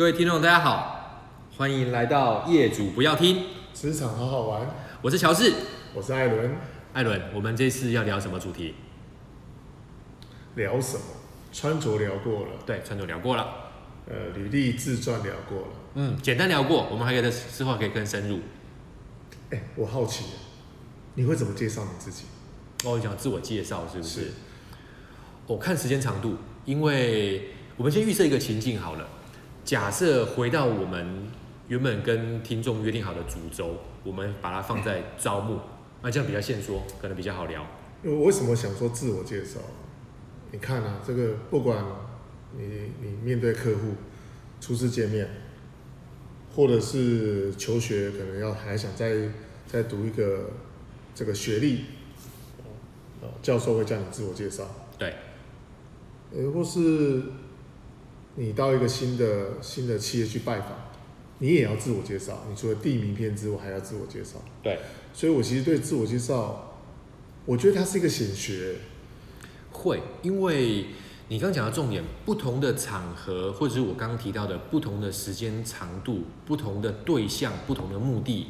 各位听众，大家好，欢迎来到业主不要听职场好好玩。我是乔治，我是艾伦。艾伦，我们这次要聊什么主题？聊什么？穿着聊过了，对，穿着聊过了。呃，履历自传聊过了，嗯，简单聊过。我们还可以在之后可以更深入。哎，我好奇，你会怎么介绍你自己？哦，你讲自我介绍是不是？是。我、哦、看时间长度，因为我们先预设一个情境好了。假设回到我们原本跟听众约定好的主轴，我们把它放在招募，那这样比较现说，可能比较好聊。因为我为什么想说自我介绍？你看啊，这个不管你你面对客户初次见面，或者是求学，可能要还想再再读一个这个学历，教授会叫你自我介绍。对，呃，或是。你到一个新的新的企业去拜访，你也要自我介绍。你除了递名片之外，还要自我介绍。对，所以我其实对自我介绍，我觉得它是一个显学。会，因为你刚讲的重点，不同的场合，或者是我刚刚提到的不同的时间长度、不同的对象、不同的目的，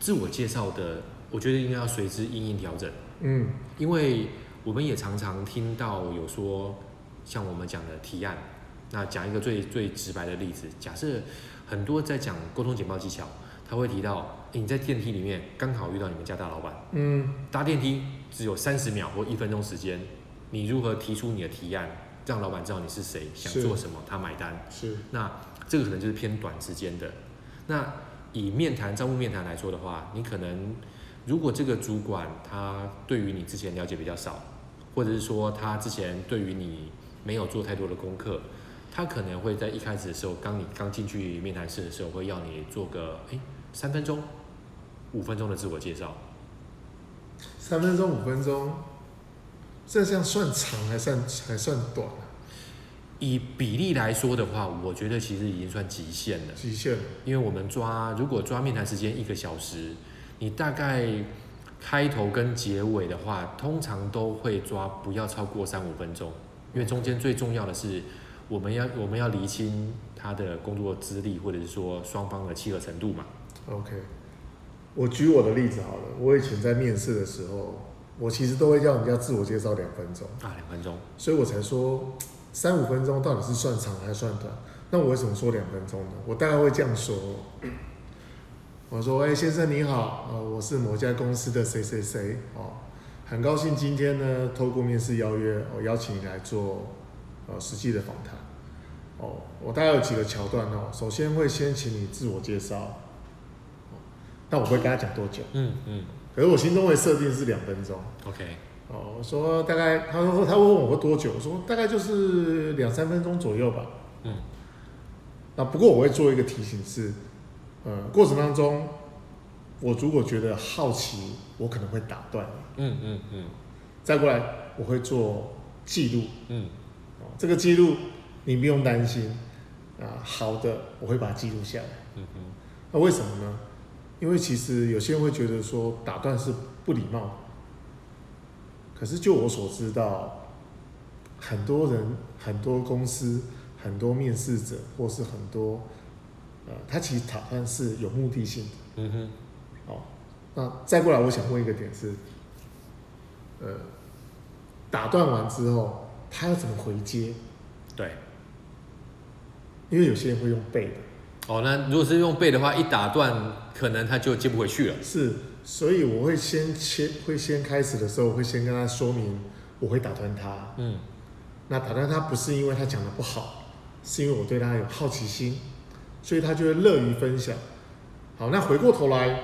自我介绍的，我觉得应该要随之因应调整。嗯，因为我们也常常听到有说，像我们讲的提案。那讲一个最最直白的例子，假设很多在讲沟通简报技巧，他会提到，你在电梯里面刚好遇到你们家大老板，嗯，搭电梯只有三十秒或一分钟时间，你如何提出你的提案，让老板知道你是谁，想做什么，他买单。是。那这个可能就是偏短时间的。那以面谈招募面谈来说的话，你可能如果这个主管他对于你之前了解比较少，或者是说他之前对于你没有做太多的功课。他可能会在一开始的时候，刚你刚进去面谈室的时候，会要你做个哎三分钟、五分钟的自我介绍。三分钟、五分钟，这这样算长还算还算短啊？以比例来说的话，我觉得其实已经算极限了。极限，因为我们抓如果抓面谈时间一个小时，你大概开头跟结尾的话，通常都会抓不要超过三五分钟，因为中间最重要的是。我们要我们要厘清他的工作资历，或者是说双方的契合程度嘛。OK，我举我的例子好了。我以前在面试的时候，我其实都会叫人家自我介绍两分钟啊，两分钟。所以我才说三五分钟到底是算长还是算短？那我为什么说两分钟呢？我大概会这样说：我说，哎，先生你好，呃，我是某家公司的谁谁谁，哦，很高兴今天呢，透过面试邀约，我邀请你来做。呃，实际的访谈，哦，我大概有几个桥段哦。首先会先请你自我介绍，但我会跟他讲多久？嗯嗯。可是我心中会设定是两分钟。OK。哦，我说大概，他说他问我会多久？我说大概就是两三分钟左右吧。嗯。那不过我会做一个提醒是，呃，过程当中，我如果觉得好奇，我可能会打断。嗯嗯嗯。再过来，我会做记录。嗯。这个记录你不用担心啊，好的，我会把它记录下来。嗯哼，那为什么呢？因为其实有些人会觉得说打断是不礼貌，可是就我所知道，很多人、很多公司、很多面试者，或是很多呃，他其实打断是有目的性的。嗯哼，好，那再过来，我想问一个点是，呃，打断完之后。他要怎么回接？对，因为有些人会用背的。哦，那如果是用背的话，一打断，可能他就接不回去了。是，所以我会先切，会先开始的时候，我会先跟他说明，我会打断他。嗯，那打断他不是因为他讲的不好，是因为我对他有好奇心，所以他就会乐于分享。好，那回过头来，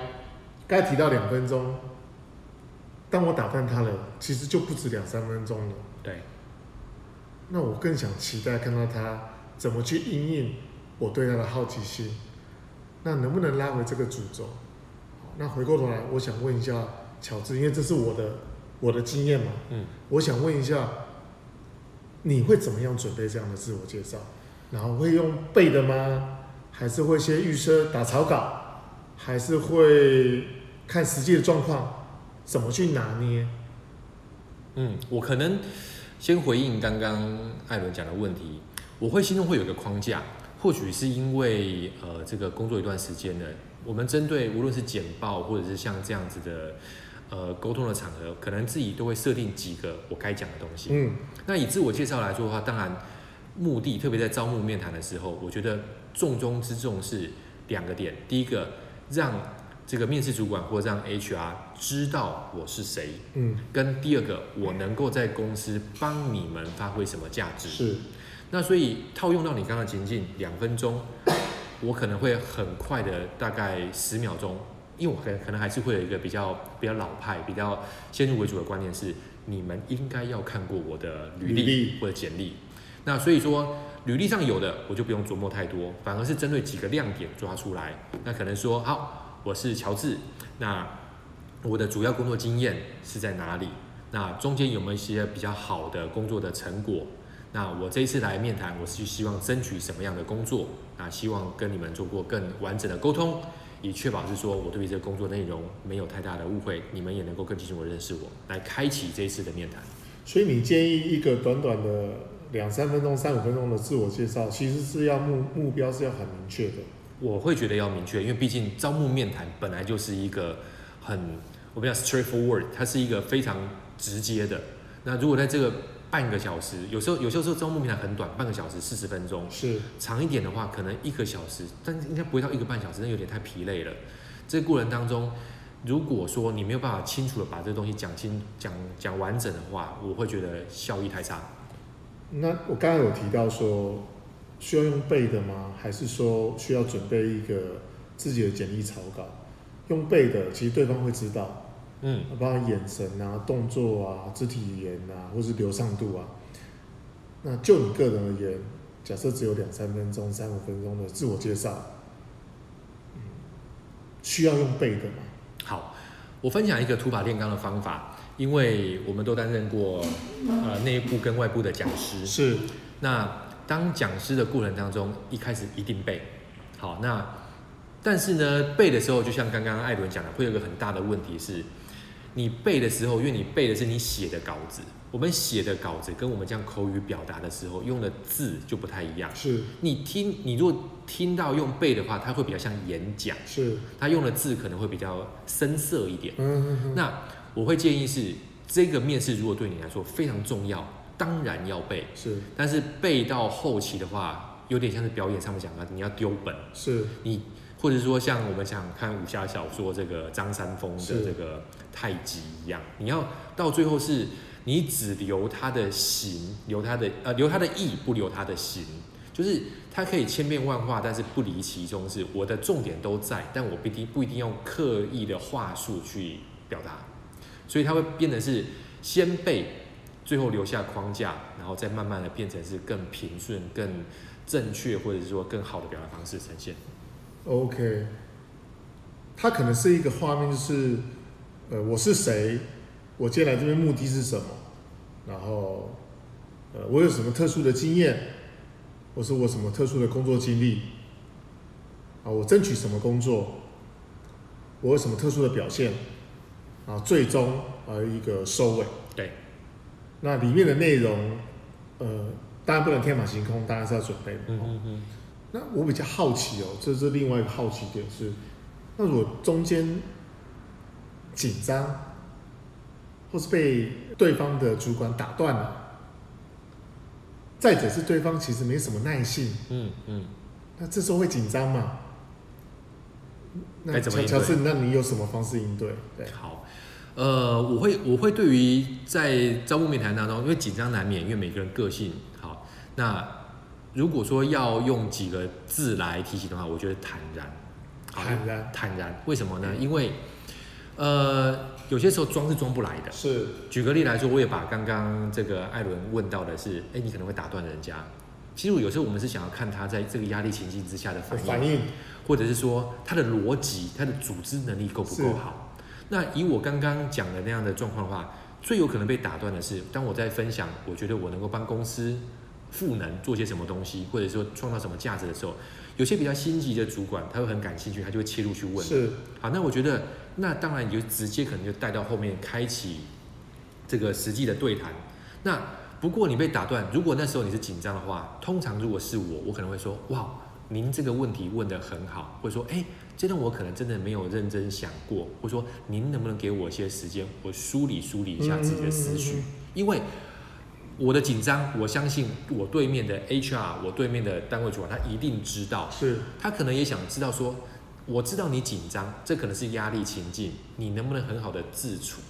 该提到两分钟，当我打断他了，其实就不止两三分钟了。对。那我更想期待看到他怎么去应应我对他的好奇心，那能不能拉回这个主轴？那回过头来，我想问一下乔治，因为这是我的我的经验嘛，嗯，我想问一下，你会怎么样准备这样的自我介绍？然后会用背的吗？还是会先预设打草稿？还是会看实际的状况怎么去拿捏？嗯，我可能。先回应刚刚艾伦讲的问题，我会心中会有一个框架，或许是因为呃这个工作一段时间了，我们针对无论是简报或者是像这样子的呃沟通的场合，可能自己都会设定几个我该讲的东西。嗯，那以自我介绍来说的话，当然目的特别在招募面谈的时候，我觉得重中之重是两个点，第一个让。这个面试主管或者让 HR 知道我是谁，嗯，跟第二个我能够在公司帮你们发挥什么价值，是。那所以套用到你刚刚的情境，两分钟，我可能会很快的，大概十秒钟，因为我可能可能还是会有一个比较比较老派、比较先入为主的观念是，你们应该要看过我的履历或者简历。那所以说，履历上有的我就不用琢磨太多，反而是针对几个亮点抓出来。那可能说好。我是乔治，那我的主要工作经验是在哪里？那中间有没有一些比较好的工作的成果？那我这一次来面谈，我是希望争取什么样的工作？那希望跟你们做过更完整的沟通，以确保是说我对于这个工作内容没有太大的误会，你们也能够更清楚的认识我，来开启这一次的面谈。所以你建议一个短短的两三分钟、三五分钟的自我介绍，其实是要目目标是要很明确的。我会觉得要明确，因为毕竟招募面谈本来就是一个很我们讲 straightforward，它是一个非常直接的。那如果在这个半个小时，有时候有些时候招募面谈很短，半个小时四十分钟，是长一点的话，可能一个小时，但应该不会到一个半小时，那有点太疲累了。这个过程当中，如果说你没有办法清楚的把这个东西讲清、讲讲完整的话，我会觉得效益太差。那我刚刚有提到说。需要用背的吗？还是说需要准备一个自己的简历草稿？用背的，其实对方会知道，嗯，包括眼神啊、动作啊、肢体语言啊，或是流畅度啊。那就你个人而言，假设只有两三分钟、三五分钟的自我介绍，嗯，需要用背的吗？好，我分享一个土法炼钢的方法，因为我们都担任过呃内部跟外部的讲师，是那。当讲师的过程当中，一开始一定背，好，那但是呢，背的时候就像刚刚艾伦讲的，会有一个很大的问题是，你背的时候，因为你背的是你写的稿子，我们写的稿子跟我们这样口语表达的时候用的字就不太一样。是，你听，你如果听到用背的话，它会比较像演讲，是，它用的字可能会比较深涩一点。嗯嗯嗯。那我会建议是，这个面试如果对你来说非常重要。当然要背，是，但是背到后期的话，有点像是表演上面讲的，你要丢本，是，你或者说像我们想看武侠小说这个张三丰的这个太极一样，你要到最后是，你只留他的形，留他的呃留他的意，不留他的形，就是他可以千变万化，但是不离其中，是我的重点都在，但我不一定不一定用刻意的话术去表达，所以他会变得是先背。最后留下框架，然后再慢慢的变成是更平顺、更正确，或者是说更好的表达方式呈现。OK，它可能是一个画面，就是呃，我是谁，我今天来这边目的是什么，然后呃，我有什么特殊的经验，或是我什么特殊的工作经历，啊，我争取什么工作，我有什么特殊的表现，啊，最终呃一个收尾。对。那里面的内容，呃，当然不能天马行空，当然是要准备的。嗯嗯嗯。那我比较好奇哦，这是另外一个好奇点是，那如果中间紧张，或是被对方的主管打断了，再者是对方其实没什么耐性，嗯嗯，那这时候会紧张吗？那怎么应对？乔治，那你有什么方式应对？对，好。呃，我会我会对于在招募面谈当中，因为紧张难免，因为每个人个性好。那如果说要用几个字来提醒的话，我觉得坦然。坦然，坦然。为什么呢？因为呃，有些时候装是装不来的。是。举个例来说，我也把刚刚这个艾伦问到的是，哎，你可能会打断人家。其实有时候我们是想要看他在这个压力情境之下的反应，反应，或者是说他的逻辑、他的组织能力够不够好。那以我刚刚讲的那样的状况的话，最有可能被打断的是，当我在分享，我觉得我能够帮公司赋能做些什么东西，或者说创造什么价值的时候，有些比较心急的主管，他会很感兴趣，他就会切入去问。是。好，那我觉得，那当然你就直接可能就带到后面开启这个实际的对谈。那不过你被打断，如果那时候你是紧张的话，通常如果是我，我可能会说，哇，您这个问题问得很好，或者说，哎，这段我可能真的没有认真想过，或者说，您能不能给我一些时间，我梳理梳理一下自己的思绪，嗯嗯嗯嗯，因为我的紧张，我相信我对面的 HR，我对面的单位主管，他一定知道，是，他可能也想知道说，我知道你紧张，这可能是压力情境，你能不能很好的自处？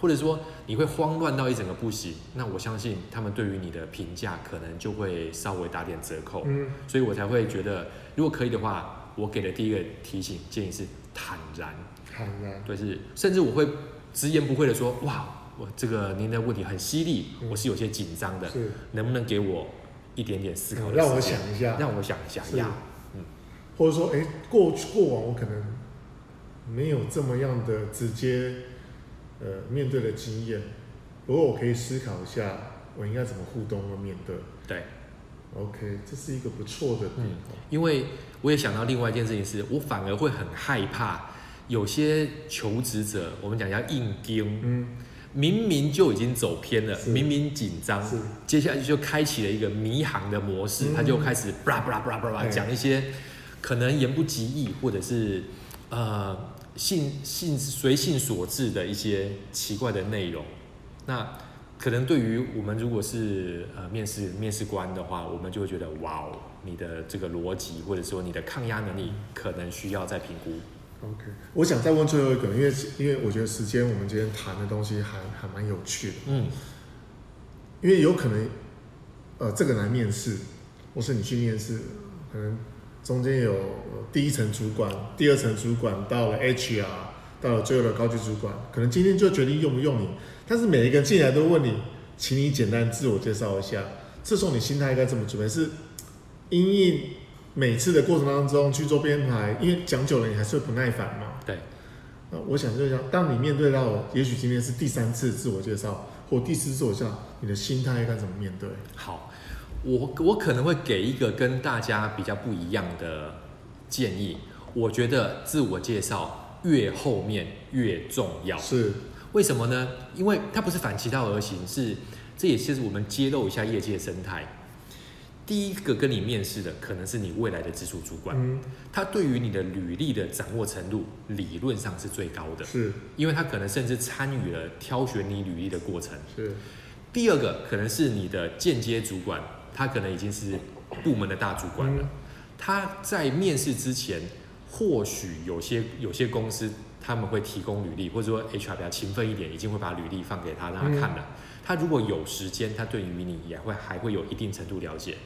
或者说你会慌乱到一整个不行，那我相信他们对于你的评价可能就会稍微打点折扣，嗯，所以我才会觉得，如果可以的话，我给的第一个提醒建议是坦然，坦然，对，是，甚至我会直言不讳的说，哇，我这个您的问题很犀利，嗯，我是有些紧张的，是，能不能给我一点点思考让我想一下，让我想一下呀，嗯，或者说，哎，过去过往我可能没有这么样的直接。呃，面对的经验，不过我可以思考一下，我应该怎么互动和面对。对，OK，这是一个不错的点。因为我也想到另外一件事情是，我反而会很害怕有些求职者，我们讲叫硬盯，嗯，明明就已经走偏了，明明紧张，接下来就开启了一个迷航的模式，嗯、他就开始布拉布拉布拉布拉讲一些可能言不及义，或者是呃。性性随性所致的一些奇怪的内容，那可能对于我们如果是呃面试面试官的话，我们就会觉得哇哦，你的这个逻辑或者说你的抗压能力可能需要再评估。OK，我想再问最后一个，因为因为我觉得时间我们今天谈的东西还还蛮有趣的，嗯，因为有可能呃这个来面试，或是你去面试，可能。中间有第一层主管，第二层主管，到了 HR，到了最后的高级主管，可能今天就决定用不用你。但是每一个人进来都问你，请你简单自我介绍一下。这时候你心态应该怎么准备？是因应每次的过程当中去做编排，因为讲久了你还是会不耐烦嘛。对。那我想就像，当你面对到，也许今天是第三次自我介绍或第四次自我介绍，你的心态应该怎么面对？好。我我可能会给一个跟大家比较不一样的建议。我觉得自我介绍越后面越重要。是，为什么呢？因为它不是反其道而行，是这也是我们揭露一下业界生态。第一个跟你面试的可能是你未来的直属主管，嗯，他对于你的履历的掌握程度理论上是最高的，是，因为他可能甚至参与了挑选你履历的过程。是，第二个可能是你的间接主管。他可能已经是部门的大主管了。他在面试之前，或许有些有些公司他们会提供履历，或者说 HR 比较勤奋一点，已经会把履历放给他让他看了。他如果有时间，他对于你也会还会有一定程度了解。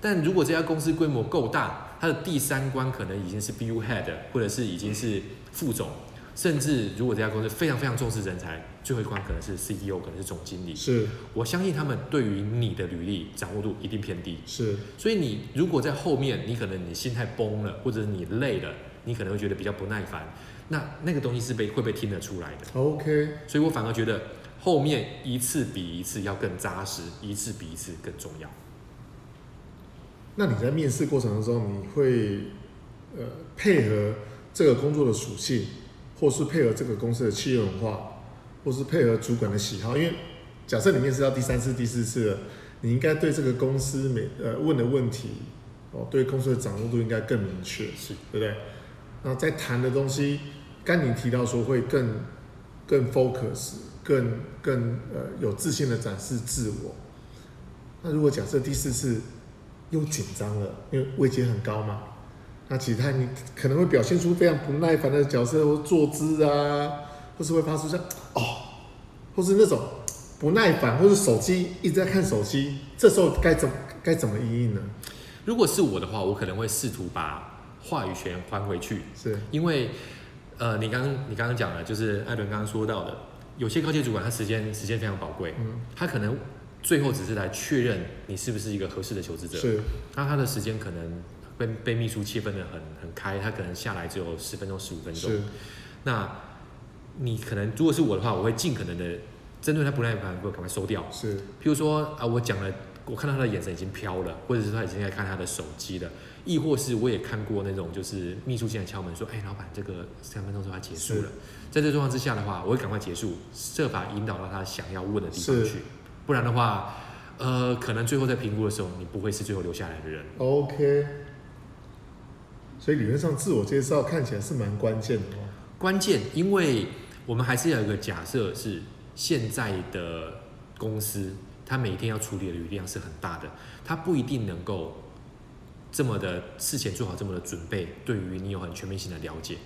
但如果这家公司规模够大，他的第三关可能已经是 BU Head，或者是已经是副总。甚至如果这家公司非常非常重视人才，最后一关可能是 CEO，可能是总经理。是，我相信他们对于你的履历掌握度一定偏低。是，所以你如果在后面，你可能你心态崩了，或者你累了，你可能会觉得比较不耐烦。那那个东西是被会被听得出来的。OK，所以我反而觉得后面一次比一次要更扎实，一次比一次更重要。那你在面试过程当中，你会呃配合这个工作的属性？或是配合这个公司的企业文化，或是配合主管的喜好，因为假设你面试到第三次、第四次了，你应该对这个公司每呃问的问题，哦，对公司的掌握度应该更明确，是对不对？那在谈的东西，刚你提到说会更更 focus，更更呃有自信的展示自我。那如果假设第四次又紧张了，因为位阶很高嘛。那其他你可能会表现出非常不耐烦的角色或坐姿啊，或是会发出像哦，或是那种不耐烦，或是手机一直在看手机，这时候该怎该怎么应应呢？如果是我的话，我可能会试图把话语权还回去，是因为呃，你刚刚你刚刚讲了，就是艾伦刚刚说到的，有些高阶主管他时间时间非常宝贵，嗯，他可能最后只是来确认你是不是一个合适的求职者，是，那他的时间可能。被被秘书切分的很很开，他可能下来只有十分钟十五分钟。是。那你可能如果是我的话，我会尽可能的针对他不耐烦，会赶快收掉。是。譬如说啊，我讲了，我看到他的眼神已经飘了，或者是他已经在看他的手机了，亦或是我也看过那种就是秘书进来敲门说，哎，老板，这个三分钟之后要结束了。在这个状况之下的话，我会赶快结束，设法引导到他想要问的地方去。不然的话，呃，可能最后在评估的时候，你不会是最后留下来的人。OK。所以理论上自我介绍看起来是蛮关键的哦。关键，因为我们还是要有一个假设，是现在的公司，它每天要处理的履历量是很大的，它不一定能够这么的事前做好这么的准备，对于你有很全面性的了解。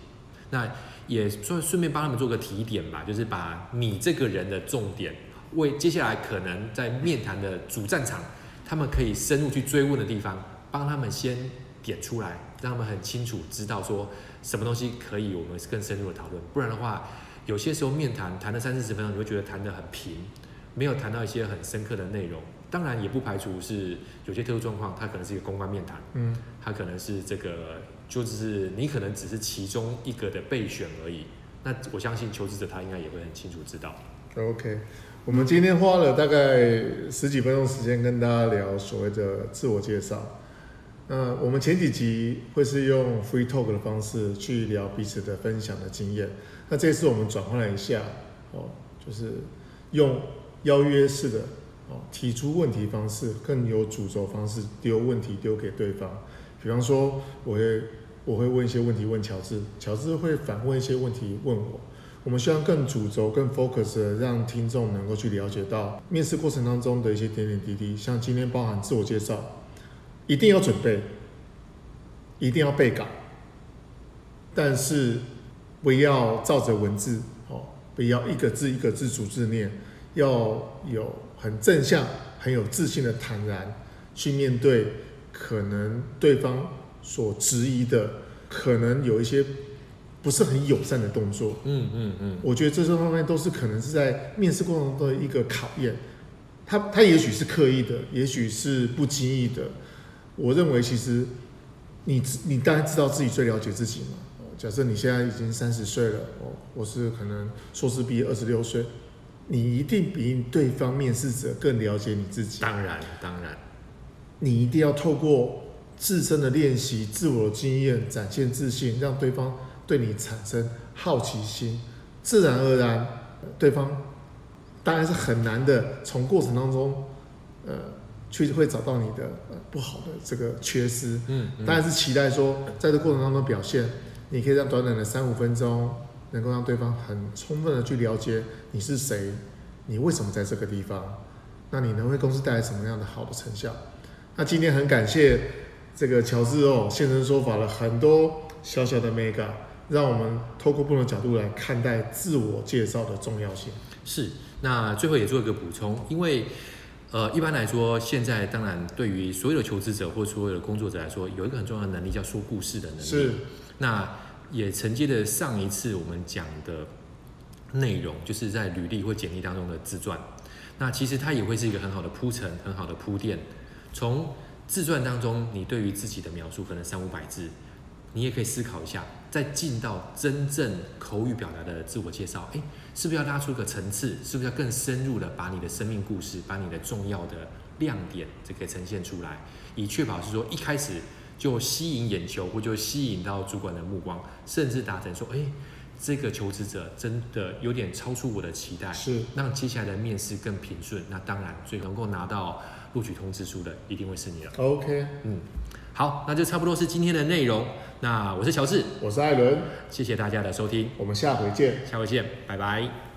那也顺顺便帮他们做个提点吧，就是把你这个人的重点，为接下来可能在面谈的主战场，他们可以深入去追问的地方，帮他们先点出来。让他们很清楚知道说什么东西可以我们更深入的讨论，不然的话，有些时候面谈谈了三四十分钟，你会觉得谈得很平，没有谈到一些很深刻的内容。当然也不排除是有些特殊状况，它可能是一个公关面谈，嗯，它可能是这个就只是你可能只是其中一个的备选而已。那我相信求职者他应该也会很清楚知道。OK，我们今天花了大概十几分钟时间跟大家聊所谓的自我介绍。那我们前几集会是用 free talk 的方式去聊彼此的分享的经验。那这次我们转换了一下，哦，就是用邀约式的哦提出问题方式，更有主轴方式丢问题丢给对方。比方说，我会我会问一些问题问乔治，乔治会反问一些问题问我。我们希望更主轴、更 focus 的让听众能够去了解到面试过程当中的一些点点滴滴，像今天包含自我介绍。一定要准备，一定要背稿，但是不要照着文字哦，不要一个字一个字逐字念，要有很正向、很有自信的坦然去面对可能对方所质疑的，可能有一些不是很友善的动作。嗯嗯嗯，我觉得这些方面都是可能是在面试过程中的一个考验。他他也许是刻意的，也许是不经意的。我认为，其实你你当然知道自己最了解自己嘛。假设你现在已经三十岁了，哦，我是可能硕士毕业二十六岁，你一定比对方面试者更了解你自己。当然，当然，你一定要透过自身的练习、自我的经验，展现自信，让对方对你产生好奇心，自然而然，对方当然是很难的。从过程当中，呃。确实会找到你的呃不好的这个缺失，嗯，当然是期待说，在这过程当中表现，你可以让短短的三五分钟，能够让对方很充分的去了解你是谁，你为什么在这个地方，那你能为公司带来什么样的好的成效？那今天很感谢这个乔治哦现身说法了很多小小的 mega，让我们透过不同的角度来看待自我介绍的重要性。是，那最后也做一个补充，因为。呃，一般来说，现在当然对于所有的求职者或所有的工作者来说，有一个很重要的能力叫说故事的能力。是。那也承接着上一次我们讲的内容，就是在履历或简历当中的自传。那其实它也会是一个很好的铺陈，很好的铺垫。从自传当中，你对于自己的描述可能三五百字，你也可以思考一下。再进到真正口语表达的自我介绍，诶，是不是要拉出一个层次？是不是要更深入的把你的生命故事、把你的重要的亮点，这个呈现出来，以确保是说一开始就吸引眼球，或就吸引到主管的目光，甚至达成说，诶，这个求职者真的有点超出我的期待，是让接下来的面试更平顺。那当然，最能够拿到录取通知书的，一定会是你了。OK，嗯。好，那就差不多是今天的内容。那我是乔治，我是艾伦，谢谢大家的收听，我们下回见，下回见，拜拜。